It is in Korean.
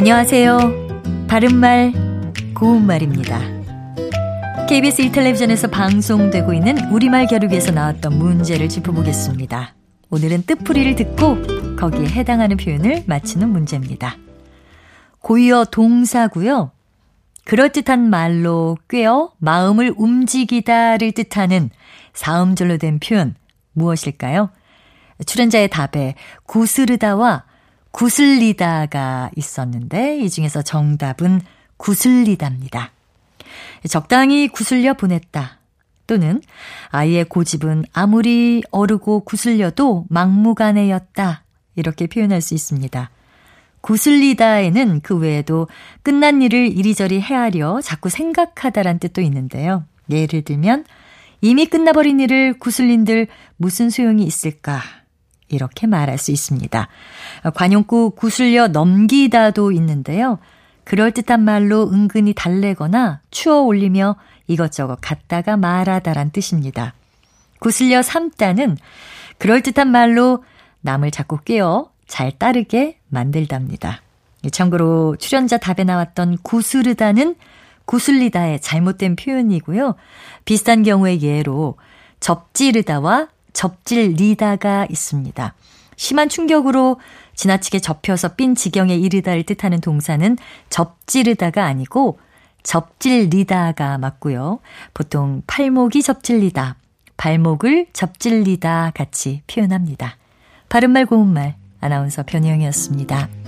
안녕하세요. 바른말, 고운말입니다. KBS 1텔레비전에서 방송되고 있는 우리말 겨루기에서 나왔던 문제를 짚어보겠습니다. 오늘은 뜻풀이를 듣고 거기에 해당하는 표현을 맞히는 문제입니다. 고이어 동사고요. 그럴듯한 말로 꿰어 마음을 움직이다를 뜻하는 사음절로 된 표현 무엇일까요? 출연자의 답에 구스르다와 구슬리다가 있었는데 이 중에서 정답은 구슬리다입니다. 적당히 구슬려 보냈다. 또는 아이의 고집은 아무리 어르고 구슬려도 막무가내였다. 이렇게 표현할 수 있습니다. 구슬리다에는 그 외에도 끝난 일을 이리저리 헤아려 자꾸 생각하다란 뜻도 있는데요. 예를 들면 이미 끝나버린 일을 구슬린들 무슨 소용이 있을까? 이렇게 말할 수 있습니다. 관용구 구슬려 넘기다도 있는데요. 그럴듯한 말로 은근히 달래거나 추어 올리며 이것저것 갖다가 말하다란 뜻입니다. 구슬려 삼다는 그럴듯한 말로 남을 자꾸 깨어 잘 따르게 만들답니다. 참고로 출연자 답에 나왔던 구스르다는 구슬리다의 잘못된 표현이고요. 비슷한 경우의 예로 접지르다와 접질 리다가 있습니다. 심한 충격으로 지나치게 접혀서 삔 지경에 이르다를 뜻하는 동사는 접지르다가 아니고 접질리다가 맞고요. 보통 팔목이 접질리다, 발목을 접질리다 같이 표현합니다. 바른말 고운말 아나운서 변희영이었습니다.